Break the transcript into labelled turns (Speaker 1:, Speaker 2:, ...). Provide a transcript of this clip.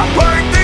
Speaker 1: I burned